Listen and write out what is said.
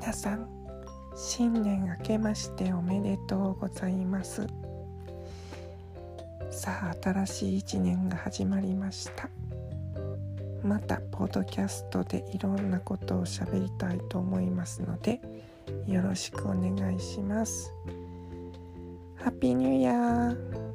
皆さん新年明けましておめでとうございます。さあ新しい一年が始まりました。またポッドキャストでいろんなことを喋りたいと思いますのでよろしくお願いします。ハッピーニューイヤー